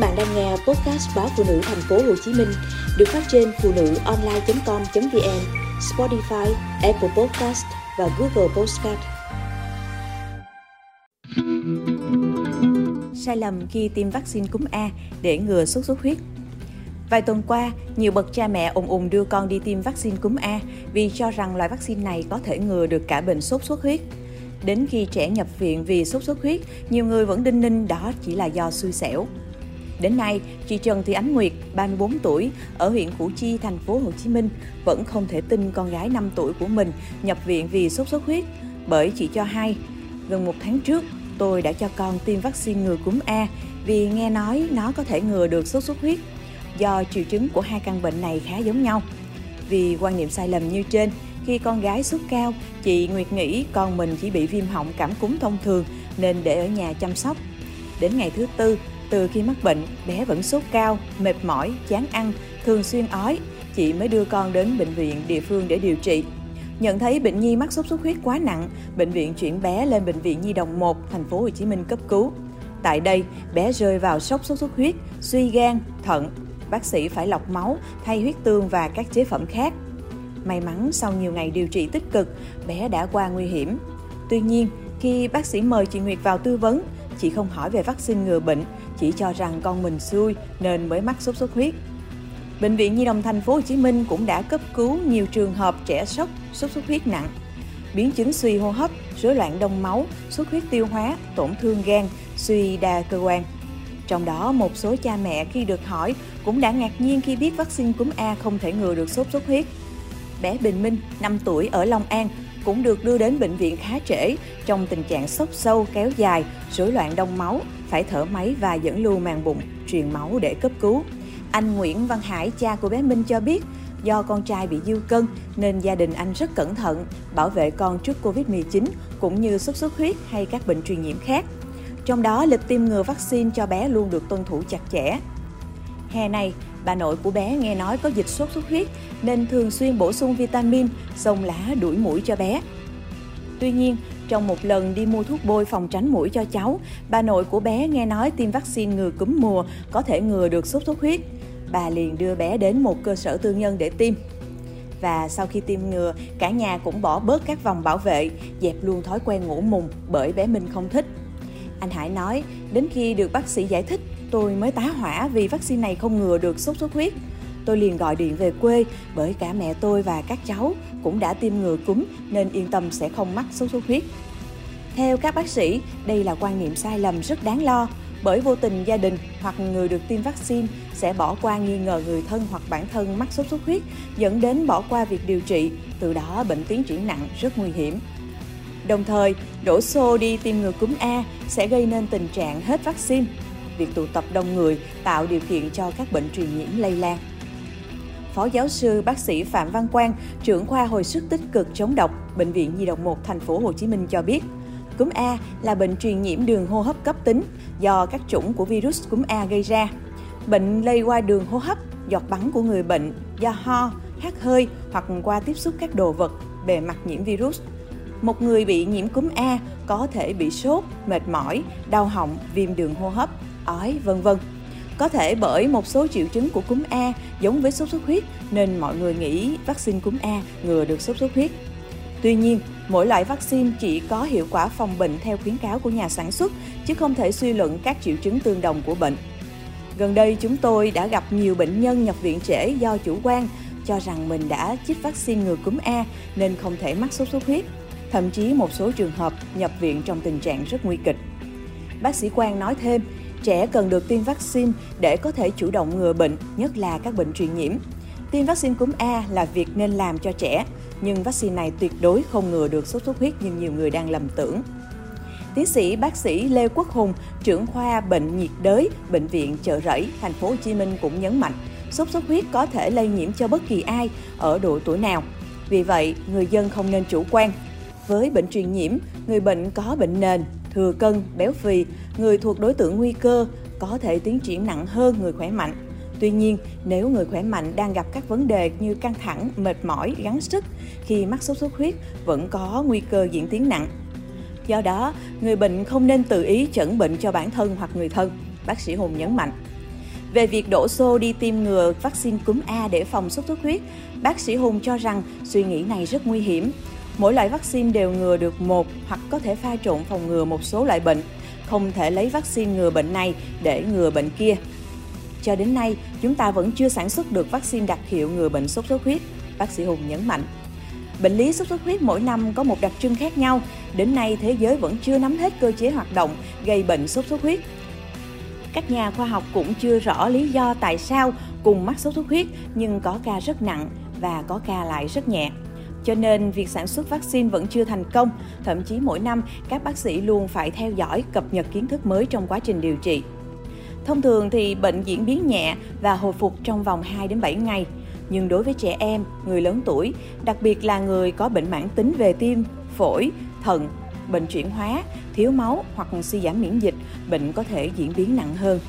bạn đang nghe podcast báo phụ nữ thành phố Hồ Chí Minh được phát trên phụ nữ online.com.vn, Spotify, Apple Podcast và Google Podcast. Sai lầm khi tiêm vaccine cúm A để ngừa sốt xuất huyết. Vài tuần qua, nhiều bậc cha mẹ ùng ùng đưa con đi tiêm vaccine cúm A vì cho rằng loại vaccine này có thể ngừa được cả bệnh sốt xuất huyết. Đến khi trẻ nhập viện vì sốt xuất huyết, nhiều người vẫn đinh ninh đó chỉ là do xui xẻo. Đến nay, chị Trần Thị Ánh Nguyệt, 34 tuổi, ở huyện Củ Chi, thành phố Hồ Chí Minh vẫn không thể tin con gái 5 tuổi của mình nhập viện vì sốt xuất huyết, bởi chị cho hay, gần một tháng trước, tôi đã cho con tiêm vaccine ngừa cúm A vì nghe nói nó có thể ngừa được sốt xuất huyết, do triệu chứng của hai căn bệnh này khá giống nhau. Vì quan niệm sai lầm như trên, khi con gái sốt cao, chị Nguyệt nghĩ con mình chỉ bị viêm họng cảm cúm thông thường nên để ở nhà chăm sóc. Đến ngày thứ tư, từ khi mắc bệnh, bé vẫn sốt cao, mệt mỏi, chán ăn, thường xuyên ói. Chị mới đưa con đến bệnh viện địa phương để điều trị. Nhận thấy bệnh nhi mắc sốt xuất huyết quá nặng, bệnh viện chuyển bé lên bệnh viện Nhi đồng 1, thành phố Hồ Chí Minh cấp cứu. Tại đây, bé rơi vào sốc sốt xuất huyết, suy gan, thận. Bác sĩ phải lọc máu, thay huyết tương và các chế phẩm khác. May mắn sau nhiều ngày điều trị tích cực, bé đã qua nguy hiểm. Tuy nhiên, khi bác sĩ mời chị Nguyệt vào tư vấn, chị không hỏi về vaccine ngừa bệnh, chỉ cho rằng con mình xui nên mới mắc sốt xuất huyết. Bệnh viện Nhi đồng thành phố Hồ Chí Minh cũng đã cấp cứu nhiều trường hợp trẻ sốc, sốt xuất huyết nặng, biến chứng suy hô hấp, rối loạn đông máu, xuất huyết tiêu hóa, tổn thương gan, suy đa cơ quan. Trong đó, một số cha mẹ khi được hỏi cũng đã ngạc nhiên khi biết vaccine cúm A không thể ngừa được sốt xuất huyết. Bé Bình Minh, 5 tuổi ở Long An, cũng được đưa đến bệnh viện khá trễ trong tình trạng sốc sâu kéo dài, rối loạn đông máu, phải thở máy và dẫn lưu màng bụng, truyền máu để cấp cứu. Anh Nguyễn Văn Hải, cha của bé Minh cho biết, do con trai bị dư cân nên gia đình anh rất cẩn thận bảo vệ con trước Covid-19 cũng như sốt xuất huyết hay các bệnh truyền nhiễm khác. Trong đó, lịch tiêm ngừa vaccine cho bé luôn được tuân thủ chặt chẽ. Hè này, bà nội của bé nghe nói có dịch sốt xuất huyết nên thường xuyên bổ sung vitamin, sông lá đuổi mũi cho bé. Tuy nhiên, trong một lần đi mua thuốc bôi phòng tránh mũi cho cháu, bà nội của bé nghe nói tiêm vaccine ngừa cúm mùa có thể ngừa được sốt xuất huyết. Bà liền đưa bé đến một cơ sở tư nhân để tiêm. Và sau khi tiêm ngừa, cả nhà cũng bỏ bớt các vòng bảo vệ, dẹp luôn thói quen ngủ mùng bởi bé Minh không thích. Anh Hải nói, đến khi được bác sĩ giải thích, tôi mới tá hỏa vì vaccine này không ngừa được sốt xuất huyết. Tôi liền gọi điện về quê bởi cả mẹ tôi và các cháu cũng đã tiêm ngừa cúm nên yên tâm sẽ không mắc sốt xuất huyết. Theo các bác sĩ, đây là quan niệm sai lầm rất đáng lo bởi vô tình gia đình hoặc người được tiêm vaccine sẽ bỏ qua nghi ngờ người thân hoặc bản thân mắc sốt xuất huyết dẫn đến bỏ qua việc điều trị, từ đó bệnh tiến triển nặng rất nguy hiểm. Đồng thời, đổ xô đi tiêm ngừa cúm A sẽ gây nên tình trạng hết vaccine. Việc tụ tập đông người tạo điều kiện cho các bệnh truyền nhiễm lây lan. Phó giáo sư bác sĩ Phạm Văn Quang, trưởng khoa hồi sức tích cực chống độc, Bệnh viện Nhi đồng 1 thành phố Hồ Chí Minh cho biết, cúm A là bệnh truyền nhiễm đường hô hấp cấp tính do các chủng của virus cúm A gây ra. Bệnh lây qua đường hô hấp, giọt bắn của người bệnh do ho, hắt hơi hoặc qua tiếp xúc các đồ vật, bề mặt nhiễm virus. Một người bị nhiễm cúm A có thể bị sốt, mệt mỏi, đau họng, viêm đường hô hấp, ói, vân vân. Có thể bởi một số triệu chứng của cúm A giống với sốt xuất huyết nên mọi người nghĩ vaccine cúm A ngừa được sốt xuất huyết. Tuy nhiên, mỗi loại vaccine chỉ có hiệu quả phòng bệnh theo khuyến cáo của nhà sản xuất, chứ không thể suy luận các triệu chứng tương đồng của bệnh. Gần đây chúng tôi đã gặp nhiều bệnh nhân nhập viện trễ do chủ quan, cho rằng mình đã chích vaccine ngừa cúm A nên không thể mắc sốt xuất huyết. Thậm chí một số trường hợp nhập viện trong tình trạng rất nguy kịch. Bác sĩ Quang nói thêm, trẻ cần được tiêm vaccine để có thể chủ động ngừa bệnh, nhất là các bệnh truyền nhiễm. Tiêm vaccine cúm A là việc nên làm cho trẻ, nhưng vaccine này tuyệt đối không ngừa được sốt xuất huyết như nhiều người đang lầm tưởng. Tiến sĩ bác sĩ Lê Quốc Hùng, trưởng khoa bệnh nhiệt đới, bệnh viện Chợ Rẫy, thành phố Hồ Chí Minh cũng nhấn mạnh, sốt xuất huyết có thể lây nhiễm cho bất kỳ ai ở độ tuổi nào. Vì vậy, người dân không nên chủ quan. Với bệnh truyền nhiễm, người bệnh có bệnh nền, thừa cân, béo phì, người thuộc đối tượng nguy cơ có thể tiến triển nặng hơn người khỏe mạnh. Tuy nhiên, nếu người khỏe mạnh đang gặp các vấn đề như căng thẳng, mệt mỏi, gắng sức, khi mắc sốt xuất huyết vẫn có nguy cơ diễn tiến nặng. Do đó, người bệnh không nên tự ý chẩn bệnh cho bản thân hoặc người thân, bác sĩ Hùng nhấn mạnh. Về việc đổ xô đi tiêm ngừa vaccine cúm A để phòng sốt xuất huyết, bác sĩ Hùng cho rằng suy nghĩ này rất nguy hiểm. Mỗi loại vaccine đều ngừa được một hoặc có thể pha trộn phòng ngừa một số loại bệnh. Không thể lấy vaccine ngừa bệnh này để ngừa bệnh kia. Cho đến nay, chúng ta vẫn chưa sản xuất được vaccine đặc hiệu ngừa bệnh sốt xuất huyết, bác sĩ Hùng nhấn mạnh. Bệnh lý sốt xuất huyết mỗi năm có một đặc trưng khác nhau. Đến nay, thế giới vẫn chưa nắm hết cơ chế hoạt động gây bệnh sốt xuất huyết. Các nhà khoa học cũng chưa rõ lý do tại sao cùng mắc sốt xuất huyết nhưng có ca rất nặng và có ca lại rất nhẹ. Cho nên việc sản xuất vaccine vẫn chưa thành công, thậm chí mỗi năm các bác sĩ luôn phải theo dõi cập nhật kiến thức mới trong quá trình điều trị. Thông thường thì bệnh diễn biến nhẹ và hồi phục trong vòng 2 đến 7 ngày. Nhưng đối với trẻ em, người lớn tuổi, đặc biệt là người có bệnh mãn tính về tim, phổi, thận, bệnh chuyển hóa, thiếu máu hoặc suy giảm miễn dịch, bệnh có thể diễn biến nặng hơn.